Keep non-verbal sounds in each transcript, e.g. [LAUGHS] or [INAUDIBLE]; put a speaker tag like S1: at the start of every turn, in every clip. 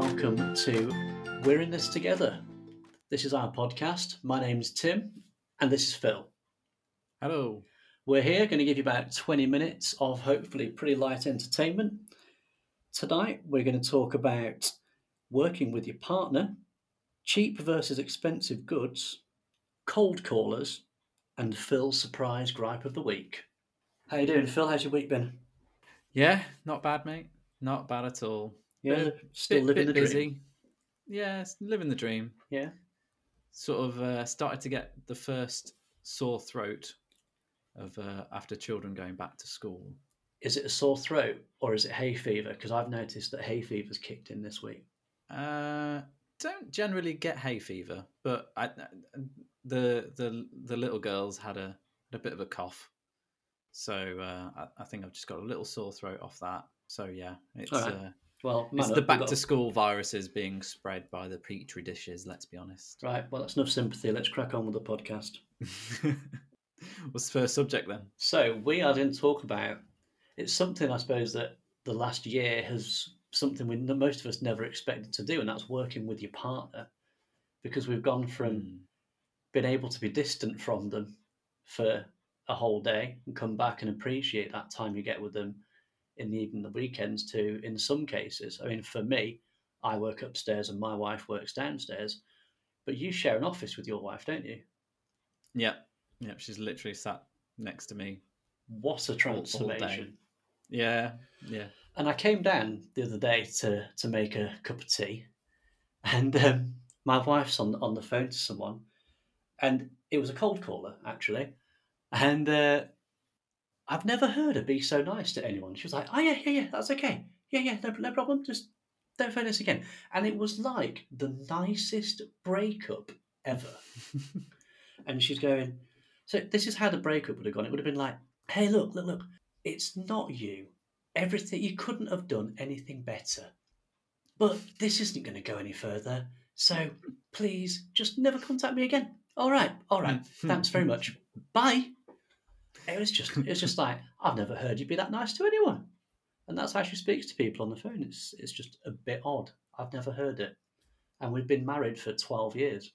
S1: welcome to We're in This Together. This is our podcast. My name's Tim, and this is Phil.
S2: Hello.
S1: We're here going to give you about 20 minutes of hopefully pretty light entertainment. Tonight, we're going to talk about working with your partner, cheap versus expensive goods, cold callers, and Phil's surprise gripe of the week. How you doing, Phil? How's your week been?
S2: Yeah, not bad, mate. Not bad at all.
S1: Yeah,
S2: Bit-
S1: still
S2: bit-
S1: living
S2: bit
S1: the
S2: busy.
S1: dream.
S2: Yeah, living the dream.
S1: Yeah.
S2: Sort of uh, started to get the first sore throat of uh, after children going back to school.
S1: Is it a sore throat or is it hay fever? Because I've noticed that hay fever's kicked in this week.
S2: Uh, don't generally get hay fever, but I, the the the little girls had a had a bit of a cough, so uh, I, I think I've just got a little sore throat off that. So yeah, it's
S1: right.
S2: uh,
S1: Well,
S2: it's
S1: man
S2: the back to school viruses being spread by the petri dishes. Let's be honest.
S1: Right, well, that's enough sympathy. Let's crack on with the podcast. [LAUGHS]
S2: What's the first subject then?
S1: So, we are going to talk about it's something I suppose that the last year has something we most of us never expected to do, and that's working with your partner because we've gone from
S2: Hmm.
S1: being able to be distant from them for a whole day and come back and appreciate that time you get with them in the evening, the weekends to, in some cases. I mean, for me, I work upstairs and my wife works downstairs, but you share an office with your wife, don't you?
S2: Yeah, yeah. She's literally sat next to me.
S1: What a transformation.
S2: Yeah, yeah.
S1: And I came down the other day to, to make a cup of tea, and um, my wife's on, on the phone to someone, and it was a cold caller, actually. And uh, I've never heard her be so nice to anyone. She was like, oh, yeah, yeah, yeah, that's okay. Yeah, yeah, no, no problem. Just don't phone us again. And it was like the nicest breakup ever. [LAUGHS] and she's going, so this is how the breakup would have gone. It would have been like, hey, look, look, look, it's not you. Everything, you couldn't have done anything better. But this isn't going to go any further. So please just never contact me again. All right, all right. [LAUGHS] Thanks very much. Bye. It was just, it was just like I've never heard you be that nice to anyone, and that's how she speaks to people on the phone. It's, it's just a bit odd. I've never heard it, and we've been married for twelve years.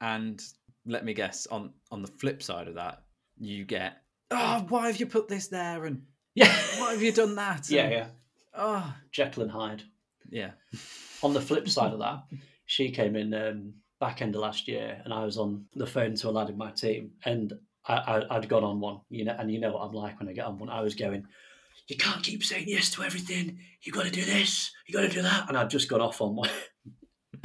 S2: And let me guess, on on the flip side of that, you get, oh, why have you put this there? And
S1: Yeah, [LAUGHS]
S2: why have you done that?
S1: yeah,
S2: And,
S1: yeah.
S2: Oh,
S1: Jekyll and Hyde.
S2: yeah.
S1: On the flip side of [LAUGHS] that, she came in um, back end of last year, and I was on the phone to a lad in my team, and I, I, I'd gone on one, you know, and you know what I'm like when I get on one. I was going, "You can't keep saying yes to everything. You got to do this. You got to do that." And I'd just gone off on one,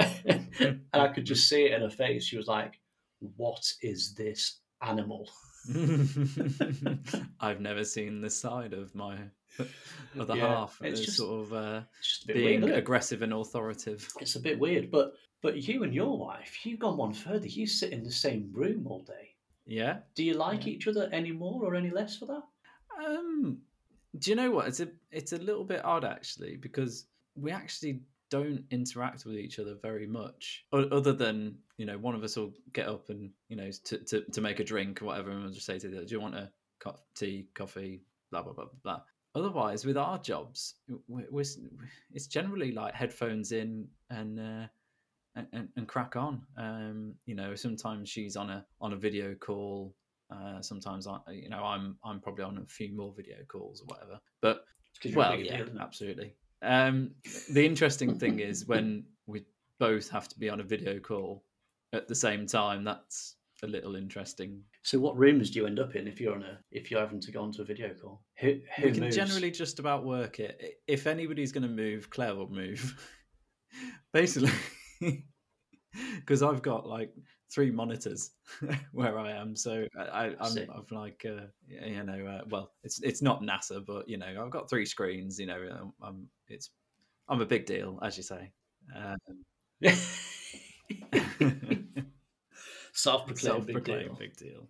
S1: [LAUGHS] and I could just see it in her face. She was like, "What is this animal?" [LAUGHS]
S2: I've never seen this side of my other
S1: Yeah,
S2: half.
S1: it's
S2: It's
S1: just-
S2: sort of uh,
S1: just
S2: being
S1: weird.
S2: aggressive and authoritative.
S1: It's a bit weird, but but you and your wife, you've gone one further. You sit in the same room all day.
S2: Yeah.
S1: Do you like
S2: Yeah.
S1: each other any more or any less for that?
S2: Um, do you know what? It's a it's a little bit odd actually because we actually don't interact with each other very much, other than you know one of us will get up and you know to to, to make a drink or whatever, and we'll just say to the other, "Do you want a co- tea, coffee, blah blah blah blah." Otherwise, with our jobs, we we're, it's generally like headphones in and. Uh, and, and, crack on. Um, you know, sometimes she's on a on a video call. Uh, sometimes I, you know, I'm I'm probably on a few more video calls or whatever. But well, yeah,
S1: deal,
S2: absolutely. Um, the interesting thing is when we both have to be on a video call at the same time. That's a little interesting.
S1: So, what rooms do you end up in if you're on a if you're having to go onto a video call? Who who
S2: we can
S1: moves?
S2: generally just about work it. If anybody's going to move, Claire will move. [LAUGHS] Basically, [LAUGHS] because I've got like three monitors [LAUGHS] where I am, so I, I'm, I'm like, uh, you know, uh, well, it's it's not NASA, but you know, I've got three screens. You know, um, I'm it's I'm a big deal, as you say. Um, [LAUGHS]
S1: self-proclaimed big deal.
S2: big deal.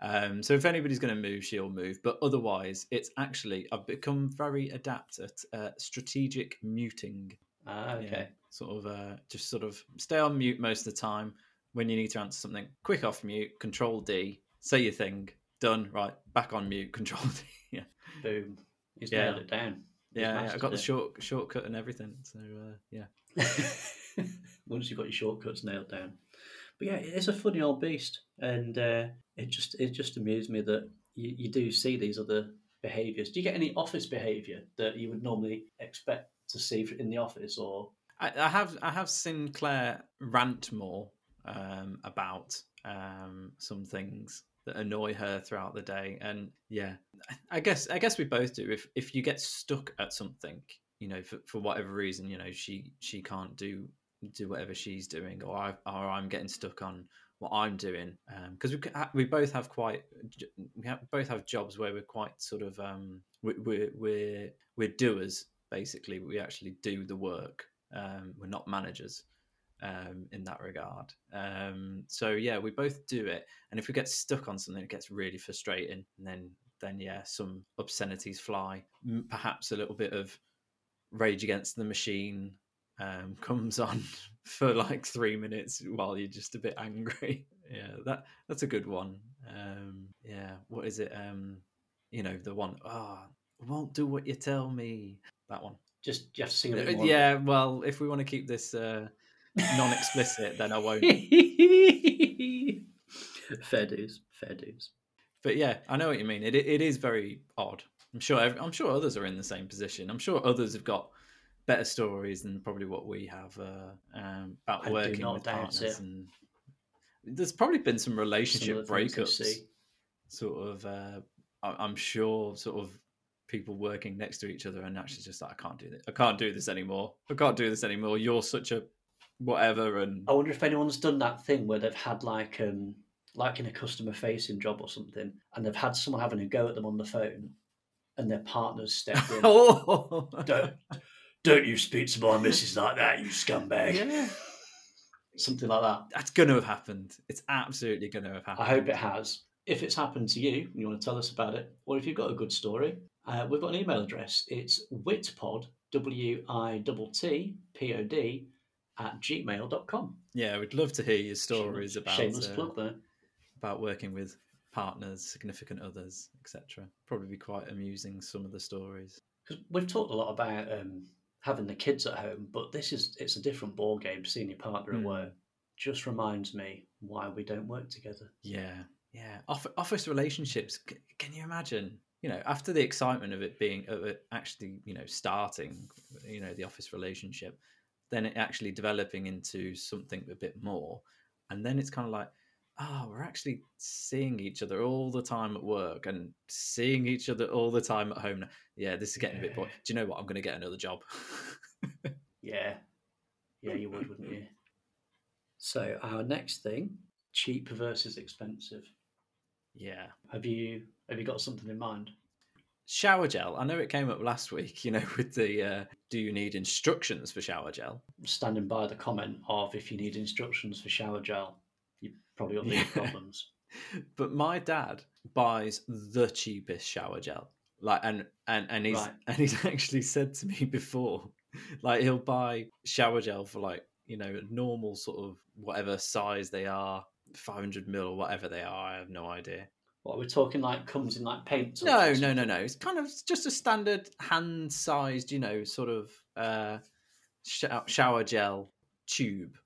S2: Um, so if anybody's going to move, she'll move. But otherwise, it's actually I've become very adept at uh, strategic muting.
S1: Ah,
S2: Yeah,
S1: okay.
S2: sort of uh, just sort of stay on mute most of the time when you need to answer something. Quick off mute, Control D, say your thing, done. Right, back on mute, [LAUGHS] Control D. yeah,
S1: Boom. He's
S2: Yeah.
S1: nailed it down. He's
S2: Yeah, yeah, I got the
S1: it.
S2: short shortcut and everything. So uh, yeah, [LAUGHS]
S1: Once you've got your shortcuts nailed down. But yeah, it's a funny old beast, and uh, it just it just amused me that you, you do see these other behaviours. Do you get any office behaviour that you would normally expect to see in the office, or
S2: I, I have I have seen Claire rant more um, about um, some things that annoy her throughout the day, and yeah, I guess I guess we both do. If if you get stuck at something, you know, for, for whatever reason, you know, she she can't do do whatever she's doing, or I or I'm getting stuck on what I'm doing, because we c- we both have quite we have, both have jobs where we're quite sort of um we're we're we're doers basically. We actually do the work. Um, we're not managers um, in that regard. Um, so yeah, we both do it, and if we get stuck on something, it gets really frustrating. And then then yeah, some obscenities fly. Perhaps a little bit of Rage Against the Machine um, [LAUGHS] comes on for like three minutes while you're just a bit angry. [LAUGHS] Yeah, that that's a good one. Um, yeah, what is it? Um, you know, the one. Ah, won't do what you tell me. That one.
S1: just you have to sing a bit
S2: Uh,
S1: more?
S2: yeah, well, if we want to keep this uh, non-explicit, then I won't. [LAUGHS]
S1: fair dues, fair dues.
S2: But yeah, I know what you mean. It it is very odd. I'm sure. I'm sure others are in the same position. I'm sure others have got better stories than probably what we have uh, um, about
S1: I
S2: working with partners.
S1: it.
S2: And there's probably been some
S1: Some
S2: relationship
S1: of the things we
S2: breakups. Sort of. Uh, I'm sure. Sort of people working next to each other and actually just like I can't do this. I can't do this anymore. I can't do this anymore. You're such a whatever and
S1: I wonder if anyone's done that thing where they've had like um like in a customer facing job or something, and they've had someone having a go at them on the phone, and their partner's stepped in. [LAUGHS]
S2: oh
S1: don't, don't you speak to my missus like that, you scumbag.
S2: yeah.
S1: Something like that.
S2: That's going to have happened. It's absolutely going to have happened.
S1: I hope it has. If it's happened to you, and you want to tell us about it, or if you've got a good story, uh, we've got an email address. It's witpod, W I T T P O D, at gmail.com.
S2: Yeah, we'd love to hear your stories about
S1: Shameless
S2: uh,
S1: plug there.
S2: about working with partners, significant others, etc. Probably be quite amusing. Some of the stories.
S1: Because we've talked a lot about um, having the kids at home, but this is it's a different ball game. Seeing your partner at
S2: Hmm.
S1: work just reminds me why we don't work together.
S2: Yeah, yeah. Office relationships. Can you imagine? You know, after the excitement of it being of it actually, you know, starting, you know, the office relationship, then it actually developing into something a bit more, and then it's kind of like, oh, we're actually seeing each other all the time at work and seeing each other all the time at home. Yeah, this is getting a bit boring. Do you know what? I'm going to get another job. [LAUGHS]
S1: Yeah, yeah, you would, wouldn't you? So our next thing: cheap versus expensive.
S2: yeah.
S1: Have you have you got something in mind?
S2: Shower gel. I know it came up last week, you know, [LAUGHS] with the uh, do you need instructions for shower gel?
S1: Standing by the comment of if you need instructions for shower gel, you probably got [LAUGHS] these problems.
S2: But my dad buys the cheapest shower gel. Like and and and he's
S1: Right.
S2: and he's [LAUGHS] actually said to me before, like he'll buy shower gel for like, you know, a normal sort of whatever size they are, 500 mil or whatever they are, I have no idea.
S1: What we're talking like comes in like paint.
S2: No, no, no, no. It's kind of just a standard hand-sized, you know, sort of uh, sh- shower gel tube.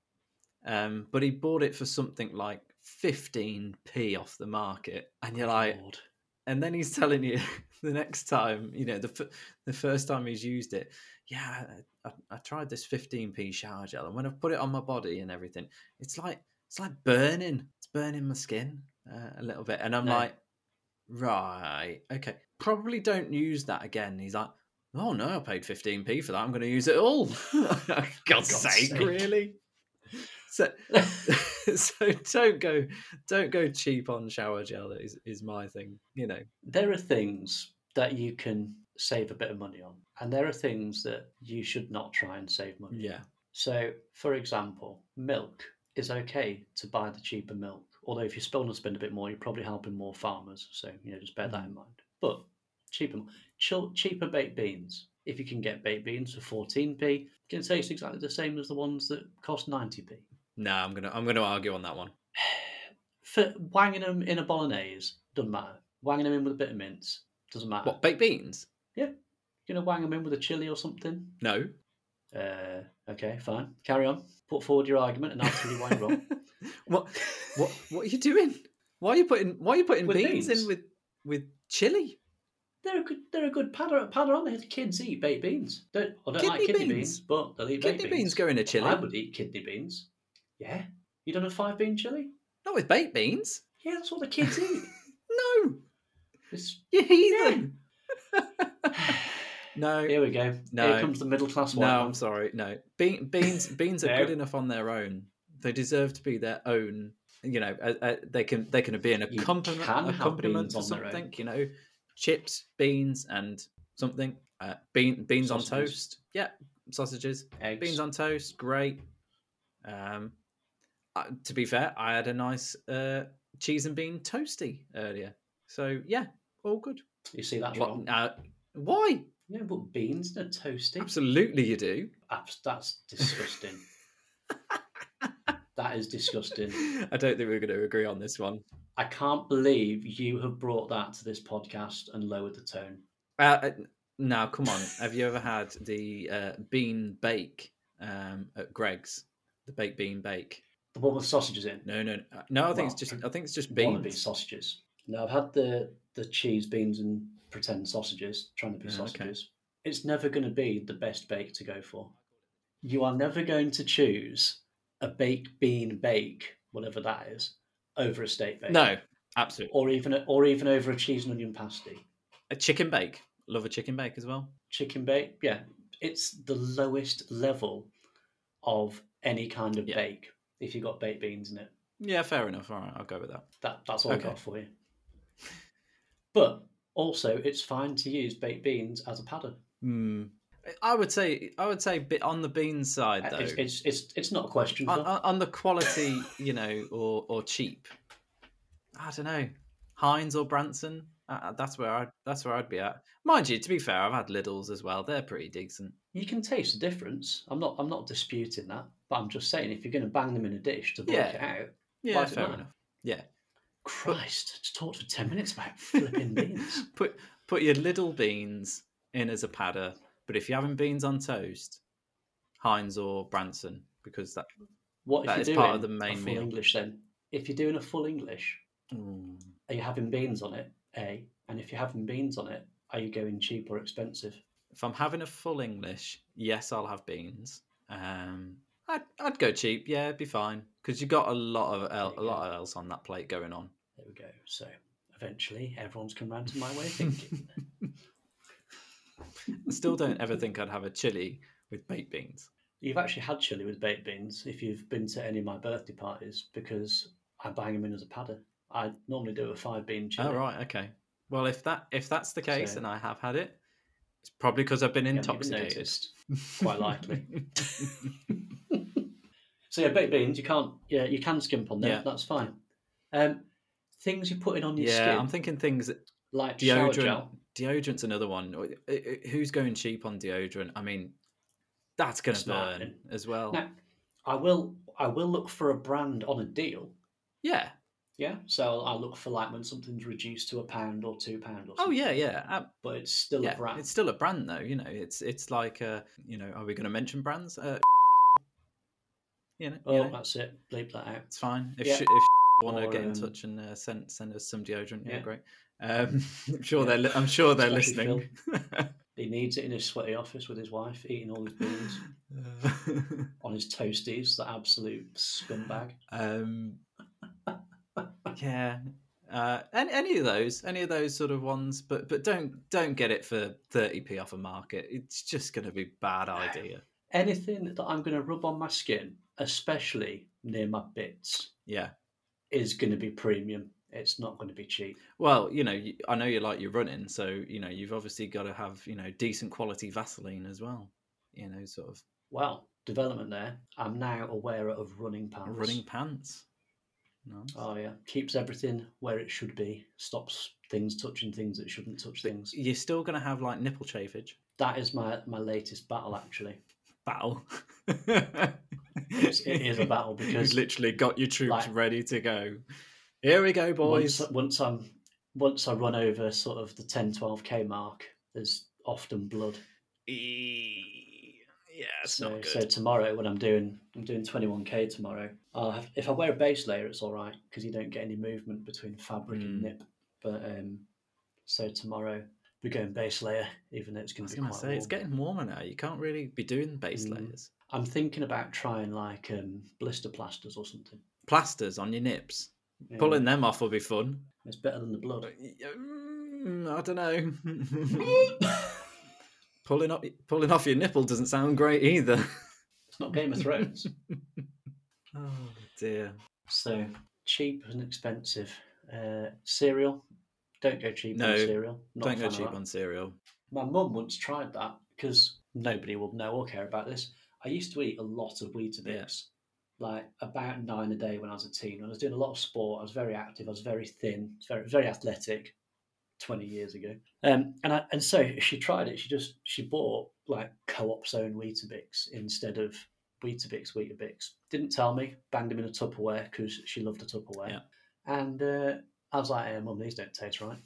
S2: Um, but he bought it for something like 15p off the market, and you're like, and then he's telling you [LAUGHS] the next time, you know, the f- the first time he's used it, yeah, I, I tried this 15p shower gel, and when I've put it on my body and everything, it's like it's like burning, it's burning my skin uh, a little bit, and I'm
S1: No.
S2: like, right, okay, probably don't use that again. He's like, oh no, I paid 15p for that, I'm going to use it all. [LAUGHS] God's,
S1: God's
S2: sake,
S1: sake.
S2: really? So, [LAUGHS] so don't go, don't go cheap on shower gel. Is is my thing, you know.
S1: there are things that you can save a bit of money on, and there are things that you should not try and save money. on.
S2: Yeah,
S1: So, for example, milk is okay to buy the cheaper milk. Although if you're still going to spend a bit more, you're probably helping more farmers. So, you know, just bear that in mind. But cheaper, cheaper baked beans. If you can get baked beans for 14p, you can taste exactly the same as the ones that cost 90p.
S2: no, I'm gonna I'm gonna argue on that one. [SIGHS]
S1: For wanging them in a bolognese, doesn't matter. Wanging them in with a bit of mince, doesn't matter.
S2: What baked beans?
S1: Yeah. Gonna wang them in with a chili or something?
S2: No.
S1: Uh, okay, fine. Carry on. Put forward your argument, and I'll tell you why you're wrong. [LAUGHS]
S2: what what what are you doing? Why are you putting why are you putting
S1: With
S2: beans,
S1: beans?
S2: in with with chili?
S1: They're a good. They're a good powder. Powder on the kids eat baked beans. Don't. I don't like
S2: Kidney
S1: kidney
S2: beans?
S1: beans, but they'll eat
S2: Kidney
S1: baked
S2: beans
S1: beans.
S2: go in a chili.
S1: I would eat kidney beans. Yeah. You done a five bean chili?
S2: Not with baked beans.
S1: Yeah, that's what the kids eat. [LAUGHS]
S2: No.
S1: It's,
S2: You heathen. [SIGHS] no.
S1: here we go.
S2: No.
S1: Here comes the middle class one.
S2: No, I'm sorry. No. Bean, beans beans are
S1: No.
S2: good enough on their own. They deserve to be their own. You know, uh, uh, they can they can be an accompaniment, accompaniment
S1: beans
S2: to
S1: on their own.
S2: something. You know, chips, beans, and something. Uh, bean beans on toast. Yeah, sausages.
S1: Eggs.
S2: Beans on toast, great. Um, uh, to be fair, I had a nice uh, cheese and bean toasty earlier. So yeah, all good.
S1: You see
S2: that
S1: wrong.
S2: uh, why?
S1: Yeah, but beans are toasty.
S2: Absolutely, you do.
S1: Abs- That's disgusting. That is disgusting. [LAUGHS]
S2: I don't think we're going to agree on this one.
S1: I can't believe you have brought that to this podcast and lowered the tone.
S2: Uh, uh, now, come on. Have you ever had the uh, bean bake um, at Greggs? The baked bean bake?
S1: The one with sausages in.
S2: No, no, no. No, I think
S1: Well,
S2: it's just. I think it's just beans.
S1: sausages. No, I've had the the cheese, beans, and pretend sausages, trying to be
S2: okay.
S1: sausages. It's never going to be the best bake to go for. You are never going to choose a baked bean bake, whatever that is, over a steak bake.
S2: No, absolutely.
S1: or even or even over a cheese and onion pasty.
S2: A chicken bake. Love a chicken bake as well.
S1: Chicken bake, yeah, it's the lowest level of any kind of
S2: Yeah.
S1: bake. If you've got baked beans in it,
S2: Yeah, fair enough. All right, I'll go with that.
S1: that that's all I
S2: Okay.
S1: got for you. But also, it's fine to use baked beans as a pattern.
S2: Hmm. I would say. I would say bit on the beans side though.
S1: It's, it's it's it's not a question.
S2: on, on- the quality, you know, or or cheap. I don't know, Heinz or Branston. Uh, that's where I. That's where I'd be at. Mind you, to be fair, I've had Lidl's as well. They're pretty decent.
S1: You can taste the difference. I'm not I'm not disputing that, but I'm just saying if you're going to bang them in a dish to work
S2: Yeah.
S1: it out,
S2: Yeah, fair
S1: matter?
S2: enough. Yeah,
S1: Christ, just talked for ten minutes about flipping beans. [LAUGHS]
S2: put put your little beans in as a padder, but if you're having beans on toast, Heinz or Branston, because that.
S1: What if you're
S2: is
S1: doing
S2: part of the
S1: a
S2: main
S1: full
S2: meal.
S1: English then? If you're doing a full English,
S2: Mm.
S1: are you having beans on it? A, and if you're having beans on it, are you going cheap or expensive?
S2: If I'm having a full English, yes, I'll have beans. Um, I'd I'd go cheap. Yeah, it'd be fine because you got a lot of el- a lot else on that plate going on.
S1: There we go. So eventually, everyone's come round to my way of thinking. [LAUGHS]
S2: I still don't ever think I'd have a chili with baked beans.
S1: You've actually had chili with baked beans if you've been to any of my birthday parties because I bang them in as a padder. I normally do a five bean chili.
S2: Oh right, okay. Well, if that if that's the case,
S1: So-
S2: and I have had it, it's probably because I've been intoxicated.
S1: Quite likely. [LAUGHS] So yeah, baked beans. You can't. Yeah, you can skimp on them.
S2: Yeah.
S1: That's fine. Um, things you're putting on your
S2: yeah,
S1: skin,
S2: I'm thinking things that
S1: like
S2: deodorant. Deodorant's another one. Uh, uh, Who's going cheap on deodorant? I mean, that's going to burn
S1: happening.
S2: as well.
S1: Now, I will. I will look for a brand on a deal.
S2: Yeah.
S1: Yeah, so I look for like when something's reduced to a pound or two pound or Something.
S2: Oh yeah, yeah. Uh,
S1: but it's still
S2: yeah,
S1: a brand.
S2: it's still a brand though. You know, it's it's like uh, you know, are we going to mention brands? Uh, you know,
S1: oh,
S2: you know,
S1: that's it. Bleep that out.
S2: it's fine. If
S1: yeah.
S2: sh- if want to get in
S1: um,
S2: touch and uh, send send us some deodorant, yeah,
S1: yeah.
S2: great. Um, [LAUGHS] I'm sure
S1: Yeah.
S2: they're I'm sure they're
S1: Especially
S2: listening. [LAUGHS]
S1: He needs it in his sweaty office with his wife, eating all his beans [LAUGHS] on his toasties. The absolute scumbag.
S2: um, yeah. Uh, any, any of those, any of those sort of ones, but but don't don't get it for thirty p off a market. It's just going to be bad idea.
S1: Anything that I'm going to rub on my skin, especially near my bits,
S2: Yeah.
S1: Is going to be premium. It's not going to be cheap.
S2: Well, you know, I know you like your running, so you know you've obviously got to have you know decent quality Vaseline as well. You know, sort of
S1: Well, development there. I'm now aware of running pants.
S2: running pants. No.
S1: Oh yeah, keeps everything where it should be. Stops things touching things that shouldn't touch things.
S2: You're still going to have like nipple chafage.
S1: That is my my latest battle actually.
S2: Battle.
S1: It's, a battle [LAUGHS]
S2: You've
S1: because
S2: literally got your troops
S1: like-
S2: ready to go. Here we go, boys.
S1: once once I'm once I run over sort of the 10 12k mark, there's often blood.
S2: E- Yeah, it's
S1: so,
S2: not good.
S1: so tomorrow when I'm doing I'm doing 21k tomorrow, I'll have if I wear a base layer, it's all right because you don't get any movement between fabric and
S2: Mm.
S1: nip. But um, so tomorrow we're going base layer, even though it's going to be
S2: going to say it's getting warmer now. You can't really be doing base
S1: Mm.
S2: layers.
S1: I'm thinking about trying like um, blister plasters or something.
S2: Plasters on your nips.
S1: Yeah,
S2: Pulling them off will be fun.
S1: it's better than the blood.
S2: Mm, I don't know. [LAUGHS] pulling up, pulling off your nipple doesn't sound great either. [LAUGHS]
S1: It's not Game of Thrones. [LAUGHS]
S2: oh dear.
S1: so cheap and expensive. Uh, cereal. Don't go cheap
S2: No,
S1: on cereal. Not
S2: Don't go cheap on cereal.
S1: My mum once tried that because nobody will know or care about this. I used to eat a lot of Weetabix, like about nine a day when I was a teen. I was doing a lot of sport. I was very active. I was very thin, very very athletic. Twenty years ago, um, and I, and so she tried it. She just she bought like co-op's own Weetabix instead of Weetabix Weetabix. Didn't tell me. Banged them in a Tupperware because she loved a Tupperware.
S2: Yeah.
S1: And uh, I was like, hey, "Mum, these don't taste right."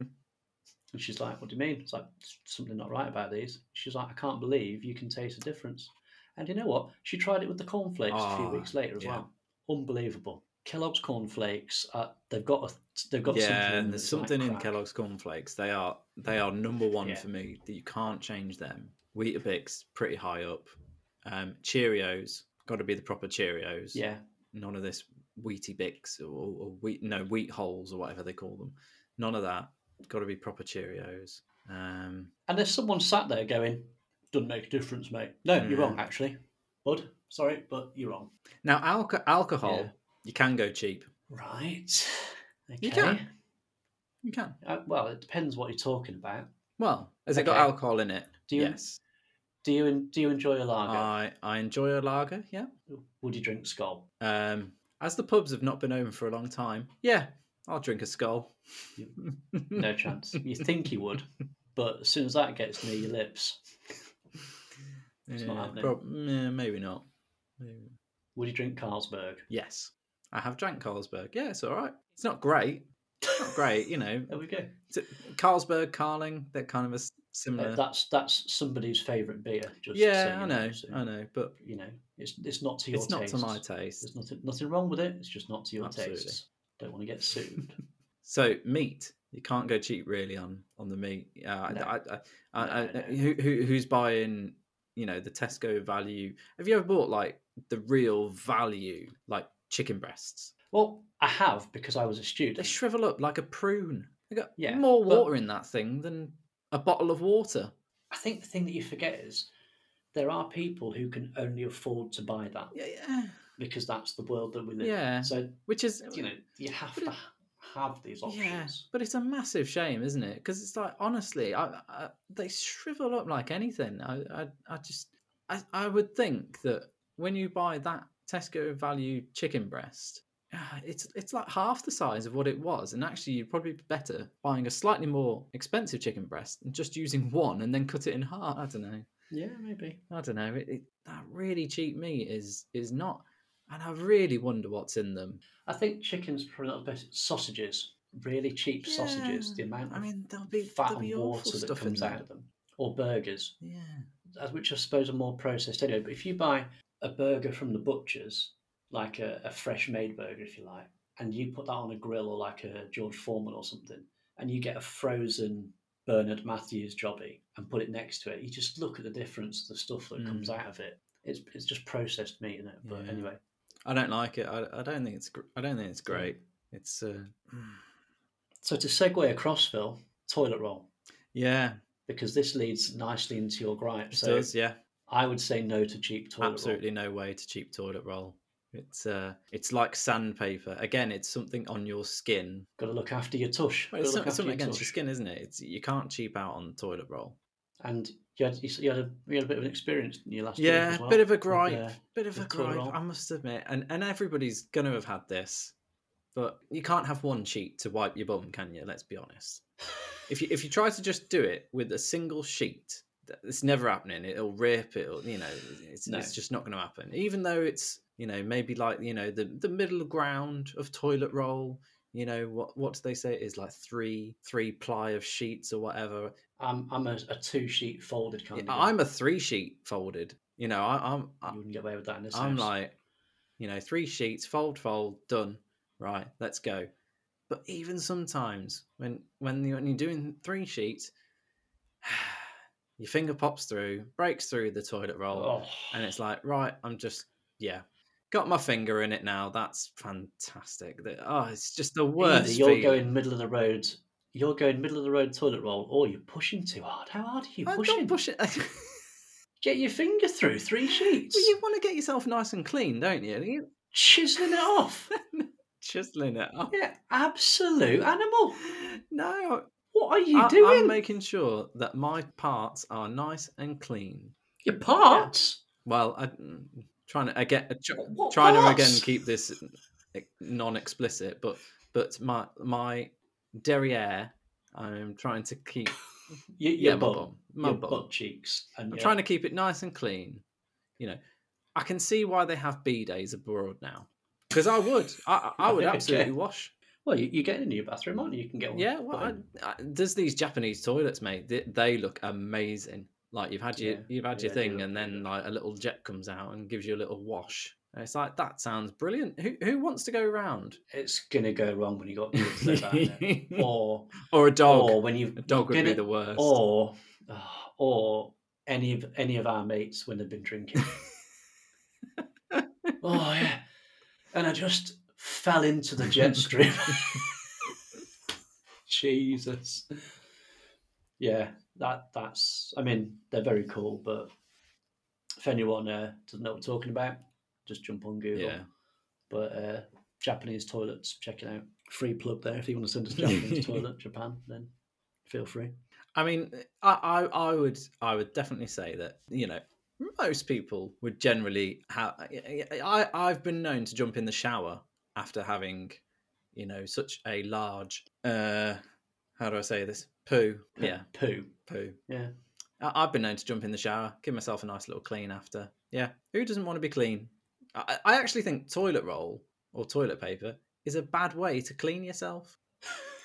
S1: And she's like, What do you mean? It's like, something not right about these. She's like, I can't believe you can taste the difference. And you know what? She tried it with the cornflakes a few
S2: Ah,
S1: weeks later as
S2: yeah.
S1: well. Unbelievable. Kellogg's cornflakes, uh, they've got a, they've got
S2: yeah,
S1: something. in
S2: and there's
S1: that's like
S2: something in
S1: crack.
S2: Kellogg's cornflakes. They are they are number one
S1: Yeah.
S2: for me. That you can't change them. Weetabix pretty high up. Um, Cheerios got to be the proper Cheerios.
S1: Yeah,
S2: None of this Wheaty Bix or, or wheat no wheat holes or whatever they call them. None of that. Got to be proper Cheerios. Um,
S1: and if someone sat there going, "Doesn't make a difference, mate." No, you're wrong, actually, bud. Sorry, but you're wrong.
S2: now alco- alcohol,
S1: Yeah.
S2: you can go cheap.
S1: Right. Okay.
S2: You can. You can.
S1: Uh, well, it depends what you're talking about.
S2: Well, has it got alcohol in it?
S1: Do you-
S2: yes.
S1: Do you do you enjoy a lager?
S2: I I enjoy a lager. Yeah.
S1: Would you drink Skol?
S2: Um, as the pubs have not been open for a long time, yeah, I'll drink a Skol.
S1: No chance. You think you would, but as soon as that gets near your lips, It's not happening.
S2: prob- yeah, maybe not. Maybe.
S1: would you drink Carlsberg?
S2: Yes, I have drank Carlsberg. Yeah, it's all right. It's not great. It's not great, you know. [LAUGHS]
S1: There we go.
S2: Carlsberg, Carling, they're kind of a s-
S1: Uh,
S2: similar.
S1: that's that's somebody's favourite beer. Just
S2: yeah,
S1: so
S2: I know,
S1: so,
S2: I know, but
S1: You know, it's it's not to your
S2: it's not
S1: taste.
S2: to my taste.
S1: There's nothing nothing wrong with it. It's just not to your
S2: Absolutely.
S1: tastes. Don't want to get sued. [LAUGHS]
S2: So meat, you can't go cheap really on on the meat. I-
S1: No.
S2: I, I, I,
S1: No, no.
S2: Who, who who's buying? You know the Tesco value. Have you ever bought like the real value, like chicken breasts?
S1: well, I have because I was a student.
S2: They shrivel up like a prune. They got
S1: Yeah,
S2: more water in that thing than a bottle of water.
S1: I think the thing that you forget is there are people who can only afford to buy that
S2: Yeah, yeah,
S1: because that's the world that we live
S2: Yeah.
S1: in. So
S2: which is
S1: you know you have to
S2: it-
S1: have these options.
S2: Yeah, but it's a massive shame, isn't it? Because it's like honestly, I, I, they shrivel up like anything. I, I, I just, I, I would think that when you buy that Tesco value chicken breast, ah, it's it's like half the size of what it was, and actually you'd probably be better buying a slightly more expensive chicken breast and just using one and then cut it in half. I don't know.
S1: Yeah, maybe.
S2: I don't know. It, it, that really cheap meat is is not, and I really wonder what's in them.
S1: I think chicken's probably not the best. Sausages, really cheap sausages. The amount of
S2: I mean, there'll be
S1: fat
S2: there'll
S1: and
S2: awful
S1: water that
S2: stuff
S1: comes out of them, or burgers,
S2: Yeah.
S1: as which I suppose are more processed anyway. But if you buy a burger from the butchers, like a, a fresh made burger, if you like, and you put that on a grill or like a George Foreman or something, and you get a frozen Bernard Matthews jobby and put it next to it, you just look at the difference, the stuff that comes
S2: Mm.
S1: out of it. It's it's just processed meat, isn't it? But
S2: Yeah.
S1: anyway,
S2: I don't like it. I, I don't think it's. I don't think it's great. It's. Uh,
S1: so to segue across, Phil, toilet roll.
S2: yeah,
S1: because this leads nicely into your gripe.
S2: it
S1: So
S2: does. Yeah,
S1: I would say no to cheap toilet
S2: absolutely no way to cheap toilet roll. It's. Uh, it's like sandpaper. Again, it's something on your skin.
S1: Got to look after your tush.
S2: Well, it's, some- it's something
S1: your
S2: against your skin, isn't it? It's you can't cheap out on toilet roll.
S1: And you had you, had a you had a bit of an experience in your last
S2: Yeah,
S1: as well,
S2: bit of a
S1: with,
S2: gripe.
S1: uh,
S2: Bit of a gripe. I must admit, and and everybody's going to have had this, but you can't have one sheet to wipe your bum, can you? Let's be honest. If you if you try to just do it with a single sheet, it's never happening. It'll rip. It'll you know, it's
S1: No.
S2: it's just not going to happen. Even though it's you know maybe like you know the the middle ground of toilet roll. You know what? What do they say it is like three three ply of sheets or whatever?
S1: I'm I'm a, a two sheet folded kind
S2: Yeah,
S1: of.
S2: I'm a three sheet folded. You know, I, I'm I,
S1: You wouldn't get away with that in this
S2: I'm
S1: house.
S2: like, you know, three sheets, fold, fold, done. Right, let's go. But even sometimes when when you when you're doing three sheets, [SIGHS] your finger pops through, breaks through the toilet roll,
S1: oh,
S2: and it's like, right, I'm just yeah, got my finger in it now. That's fantastic. That- Oh, it's just the
S1: either
S2: worst.
S1: you're
S2: feeling.
S1: going middle of the road. You're going middle of the road toilet roll, or you're pushing too hard. How hard are you
S2: I
S1: pushing?
S2: don't push it. [LAUGHS]
S1: Get your finger through three sheets.
S2: you want to get yourself nice and clean, don't you? you
S1: chiseling it off. [LAUGHS]
S2: chiseling it off.
S1: yeah, absolute animal.
S2: No,
S1: What are you
S2: I,
S1: doing?
S2: I'm making sure that my parts are nice and clean.
S1: Your parts.
S2: Well, I, mm, trying to again, tr-
S1: What
S2: trying to again keep this eh, non-explicit, but but my my derriere, I'm trying to keep.
S1: Your,
S2: Yeah,
S1: your
S2: my
S1: butt,
S2: bum, my
S1: your
S2: bum.
S1: butt cheeks, and
S2: I'm
S1: your-
S2: trying to keep it nice and clean. You know, I can see why they have bidets abroad now. Because I would, I, I [LAUGHS] would
S1: Okay.
S2: absolutely wash.
S1: Well, you, you get in your bathroom, aren't you? You can get one.
S2: Yeah, well, I. I, there's these Japanese toilets, mate. They, they look amazing. Like you've had your
S1: Yeah,
S2: you've had your
S1: yeah, they
S2: thing, and then like a little jet comes out and gives you a little wash. And it's like that sounds brilliant. Who who wants to go around?
S1: it's gonna go wrong when you got kids like that, isn't it? [LAUGHS] or
S2: or a dog.
S1: or when you've
S2: a dog would
S1: you're
S2: be the worst.
S1: or oh, or any of any of our mates when they've been drinking. [LAUGHS] oh yeah, and I just fell into the jet stream. [LAUGHS] Jesus. Yeah, that that's. I mean, they're very cool, but if anyone uh, doesn't know what we're talking about, just jump on Google.
S2: yeah.
S1: But uh, Japanese toilets, check it out. Free plug there. If you want to send us Japanese [LAUGHS] toilet, Japan, then feel free.
S2: I mean, I, I I would I would definitely say that you know most people would generally have. I I've been known to jump in the shower after having, you know, such a large. uh How do I say this? Poo. Yeah,
S1: Poo.
S2: poo.
S1: Yeah.
S2: I, I've been known to jump in the shower, give myself a nice little clean after. Yeah, who doesn't want to be clean? I, I actually think toilet roll or toilet paper is a bad way to clean yourself.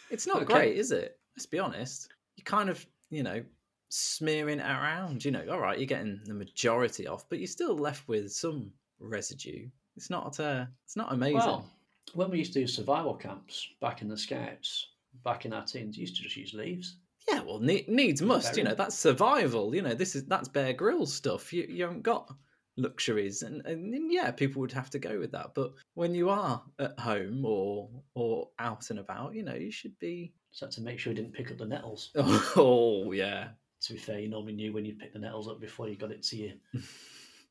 S2: It's not [LAUGHS]
S1: Okay.
S2: great, is it? Let's be honest. You kind of, you know, smearing it around. You know, all right, you're getting the majority off, but you're still left with some residue. It's not. Uh, it's not amazing.
S1: Well, when we used to do survival camps back in the scouts, back in our teens, used to just use leaves.
S2: Yeah, well, ne- needs must. You know, that's survival. You know, this is that's Bear Grylls stuff. You you haven't got luxuries, and, and and yeah, people would have to go with that. But when you are at home or or out and about, you know, you should be.
S1: So to make sure you didn't pick up the nettles. [LAUGHS]
S2: Oh yeah,
S1: To be fair, you normally knew when you picked the nettles up before you got it to your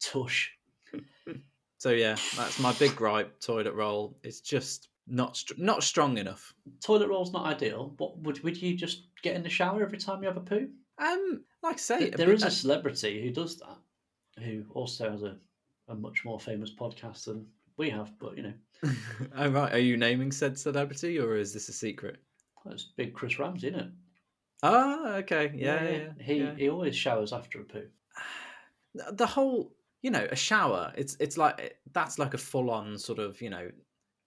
S1: tush. [LAUGHS]
S2: so yeah, that's my big gripe. Toilet roll. It's just not str- not strong enough.
S1: Toilet roll's not ideal, but would, would you just get in the shower every time you have a poo?
S2: Um, like I say,
S1: Th-
S2: a
S1: there
S2: bit-
S1: is a celebrity who does that, who also has a, a much more famous podcast than we have, but you know, [LAUGHS]
S2: oh right, are you naming said celebrity or is this a secret?
S1: that's big Chris Ramsey, isn't it?
S2: Ah, okay, yeah, yeah. yeah,
S1: He
S2: yeah.
S1: he always showers after a poo. [SIGHS]
S2: the whole you know a shower it's it's like that's like a full on sort of you know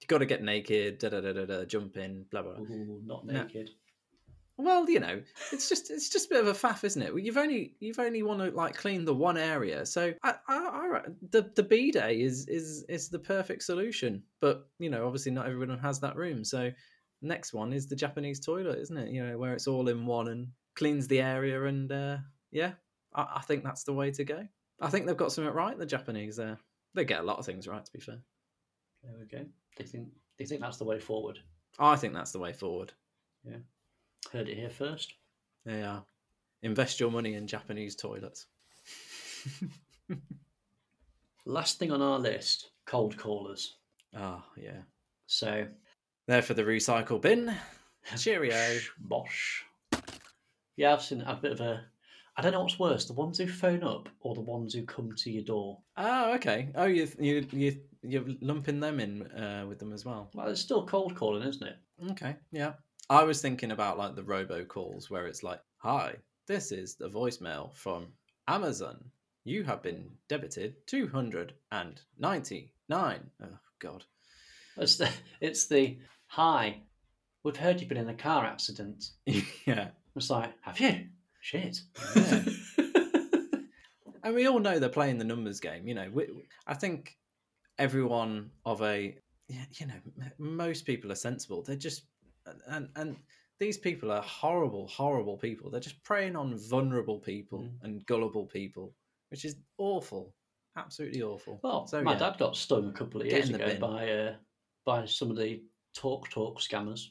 S2: you got to get naked da da da da da jump in blah blah blah.
S1: Ooh, not
S2: No.
S1: naked.
S2: well you know it's just it's just a bit of a faff isn't it? You've only you've only want to like clean the one area. So I, I, I the the bidet is is is the perfect solution. But you know obviously not everyone has that room. So next one is the japanese toilet isn't it? You know where it's all in one and cleans the area and uh yeah I, I think that's the way to go. I think they've got something right the japanese there. They get a lot of things right to be fair
S1: There we go. Do you think do you think that's the way forward?
S2: i think that's the way forward Yeah.
S1: Heard it here first.
S2: they are invest your money in japanese toilets [LAUGHS]
S1: Last thing on our list, cold callers.
S2: oh yeah
S1: So
S2: there for the recycle bin [LAUGHS] cheerio
S1: Bosh. Yeah, I've seen a bit of a. I don't know what's worse, the ones who phone up or the ones who come to your door.
S2: Oh, okay. Oh, you you you you're lumping them in uh, with them as well.
S1: Well, it's still cold calling, isn't it?
S2: Okay, yeah. I was thinking about like the robo calls where it's like, "Hi, this is the voicemail from Amazon. You have been debited two hundred and ninety nine. Oh God.
S1: It's the, it's the hi. We've heard you've been in a car accident. [LAUGHS]
S2: yeah.
S1: It's like, have you? Shit.
S2: Yeah. [LAUGHS] and we all know they're playing the numbers game. You know, we, I think everyone of a, you know, most people are sensible. They're just, and and these people are horrible, horrible people. They're just preying on vulnerable people
S1: Mm.
S2: and gullible people, which is awful, absolutely awful.
S1: well,
S2: so
S1: my
S2: yeah.
S1: dad got stung a couple of years ago
S2: bin.
S1: by uh, by some of the TalkTalk scammers.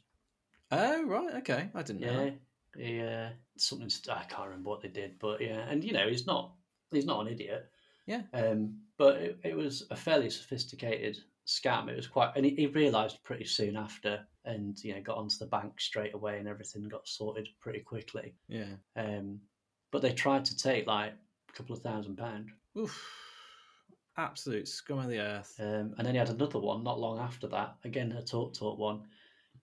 S2: Oh right, okay, I didn't know.
S1: Yeah, he, uh, something I can't remember what they did, but yeah, and you know he's not he's not an idiot.
S2: Yeah.
S1: Um, but it, it was a fairly sophisticated scam. It was quite, and he, he realised pretty soon after, and you know got onto the bank straight away, and everything got sorted pretty quickly.
S2: Yeah.
S1: Um, but they tried to take like a couple of thousand pound,
S2: Oof. Absolute scum of the earth.
S1: um, and then he had another one not long after that. Again, a TalkTalk one.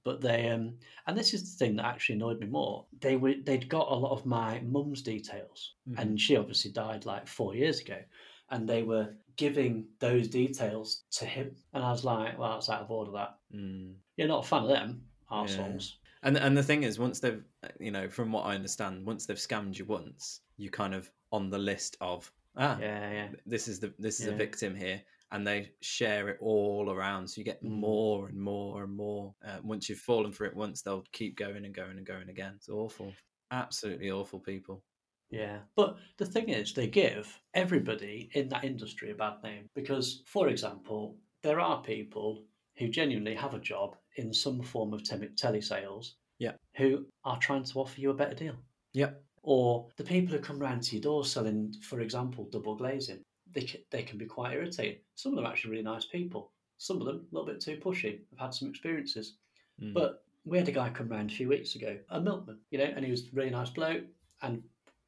S1: But they, um, and this is the thing that actually annoyed me more. They were they'd got a lot of my mum's details,
S2: Mhm.
S1: and she obviously died like four years ago, and they were giving those details to him, and I was like, well, that's out of order. That
S2: Mm.
S1: you're not a fan of them arseholes.
S2: And and the thing is, once they've, you know, from what I understand, once they've scammed you once, you kind of on the list of ah,
S1: Yeah, yeah,
S2: this is the this is a
S1: Yeah.
S2: victim here, and they share it all around, so you get
S1: Mm.
S2: more and more and more. Uh, once you've fallen for it once, they'll keep going and going and going again. It's awful, absolutely awful people.
S1: yeah. But the thing is, they give everybody in that industry a bad name because, for example, there are people who genuinely have a job in some form of tele- telesales.
S2: Yeah.
S1: Who are trying to offer you a better deal.
S2: Yep.
S1: or the people who come round to your door selling, for example, double glazing, they can, they can be quite irritating. Some of them are actually really nice people. Some of them a little bit too pushy. I've had some experiences.
S2: Mm.
S1: But we had a guy come round a few weeks ago, a milkman, you know, and he was a really nice bloke, and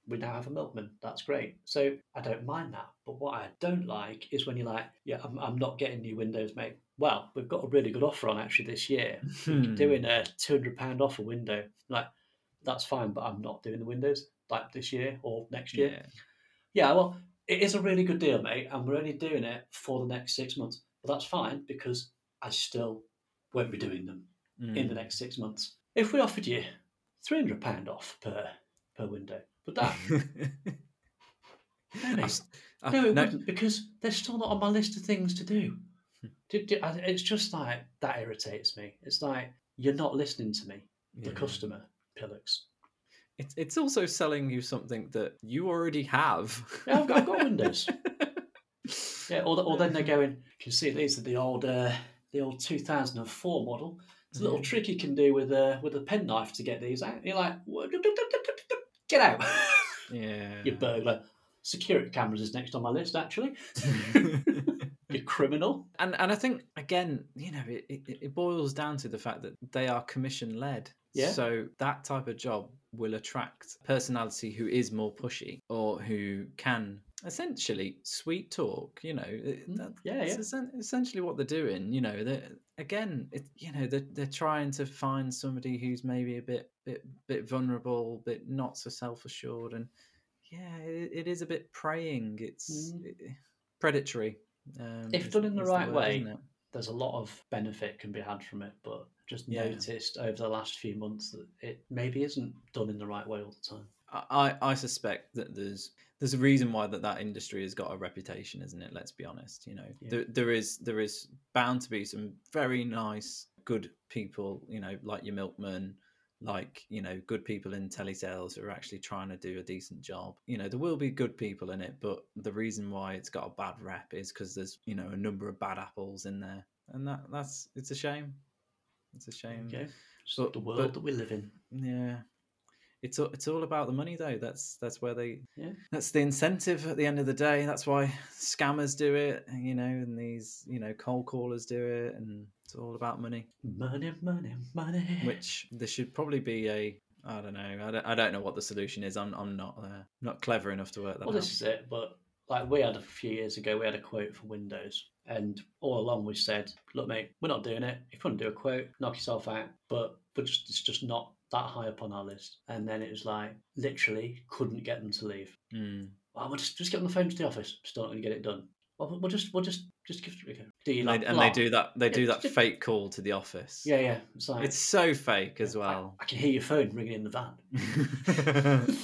S1: we now have a milkman. That's great. So I don't mind that. But what I don't like is when you're like, yeah, I'm, I'm not getting new windows, mate. Well, we've got a really good offer on actually this year.
S2: Hmm.
S1: Doing a £200 off a window. Like, that's fine, but I'm not doing the windows like this year or next year.
S2: yeah.
S1: Yeah, well, it is a really good deal, mate, and we're only doing it for the next six months. But that's fine because I still won't be doing them in
S2: Mm.
S1: the next six months. If we offered you three hundred pound off per per window, but that no,
S2: I
S1: mate,
S2: I-
S1: no, it
S2: no,
S1: wouldn't because they're still not on my list of things to do.
S2: Hmm.
S1: Do- do- I- It's just like that irritates me. It's like you're not listening to me, the
S2: yeah.
S1: customer, Pillux.
S2: It's it's also selling you something that you already have.
S1: Yeah, I've got- I've got windows. [LAUGHS] Yeah, or, or then they're going. You can see these are the old uh, the old two thousand and four model. It's a little trick you can do with a with a penknife to get these out. You're like, get out,
S2: Yeah.
S1: you burglar. Security cameras is next on my list. Actually, [LAUGHS] you criminal.
S2: and and I think again, you know, it, it, it boils down to the fact that they are commission led.
S1: Yeah.
S2: So that type of job will attract personality who is more pushy or who can essentially sweet talk. You know,
S1: Mm,
S2: that-
S1: yeah,
S2: that's
S1: yeah.
S2: essen- essentially what they're doing. You know, they again, it, you know, they're they're trying to find somebody who's maybe a bit bit bit vulnerable, but not so self assured, and yeah, it, it is a bit preying. It's
S1: Mm.
S2: predatory. Um,
S1: If done in the right
S2: word,
S1: way? There's a lot of benefit can be had from it, but just
S2: Yeah.
S1: noticed over the last few months that it maybe isn't done in the right way all the time.
S2: I, I suspect that there's there's a reason why that that industry has got a reputation, isn't it? Let's be honest. You know,
S1: Yeah.
S2: there, there is there is bound to be some very nice, good people. You know, like your milkman, like you know, good people in telesales who are actually trying to do a decent job. You know, there will be good people in it, but the reason why it's got a bad rep is because there's you know a number of bad apples in there, and that that's it's a shame. It's a shame.
S1: Okay, It's
S2: But-
S1: the world
S2: but-
S1: that we live in.
S2: Yeah. It's all, it's all about the money though. That's that's where they
S1: Yeah.
S2: that's the incentive at the end of the day. That's why scammers do it, you know, and these, you know, cold callers do it and it's all about money,
S1: Money, money, money.
S2: which there should probably be a I don't know. I don't, I don't know what the solution is. I'm I'm not uh, not clever enough to work that
S1: Well,
S2: out.
S1: this is it. But like we had a few years ago, we had a quote for Windows, and all along we said, "Look, mate, we're not doing it. If you want to do a quote, knock yourself out." But but just it's just not that high up on our list. And then it was like literally couldn't get them to leave.
S2: Mm.
S1: Well, we'll just just get on the phone to the office. Still not going to get it done. Well, we'll- we'll just we'll just just give it a go. Do you
S2: And,
S1: like
S2: they, and they do that. They do that fake call to the office.
S1: Yeah, yeah. It's like
S2: It's so fake as well.
S1: I, can hear your phone ringing in the van. [LAUGHS] [LAUGHS]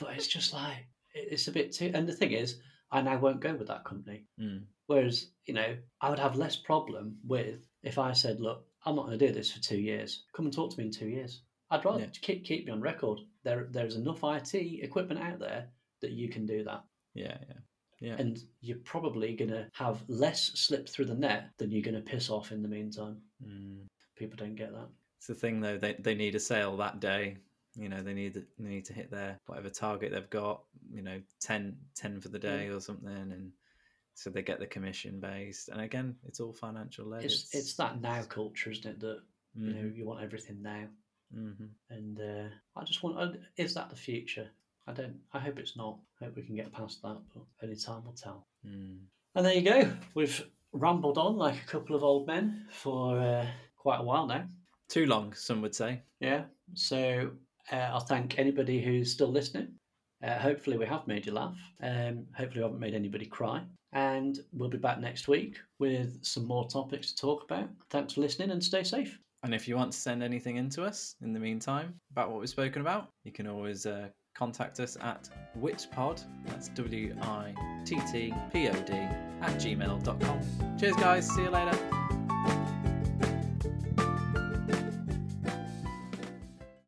S1: But it's just like it's a bit too. And the thing is, I now won't go with that company.
S2: Mm.
S1: Whereas, you know, I would have less problem with if I said, look, I'm not going to do this for two years. Come and talk to me in two years. I'd rather
S2: Yeah.
S1: keep keep me on record. There, there's enough IT equipment out there that you can do that,
S2: Yeah, yeah, yeah.
S1: and you're probably going to have less slip through the net than you're going to piss off in the meantime.
S2: Mm.
S1: People don't get that.
S2: It's the thing though. They they need a sale that day. You know, they need they need to hit their whatever target they've got. You know, 10, 10 for the day or something, and so they get the commission based. And again, it's all financial led.
S1: It's it's that now culture, isn't it? That you know
S2: Mhm,
S1: you want everything now,
S2: mhm.
S1: and uh, I just want. uh, Is that the future? I don't. I hope it's not. I hope we can get past that, but only time will tell.
S2: Mm.
S1: And there you go. We've rambled on like a couple of old men for uh, quite a while now.
S2: Too long, some would say.
S1: Yeah. So uh, I'll thank anybody who's still listening. Uh, hopefully, we have made you laugh. Um, hopefully, we haven't made anybody cry. And we'll be back next week with some more topics to talk about. Thanks for listening and stay safe.
S2: And if you want to send anything in to us in the meantime about what we've spoken about, you can always uh, contact us at wittpod, that's W I T T P O D, at gmail.com. Cheers, guys. See you later.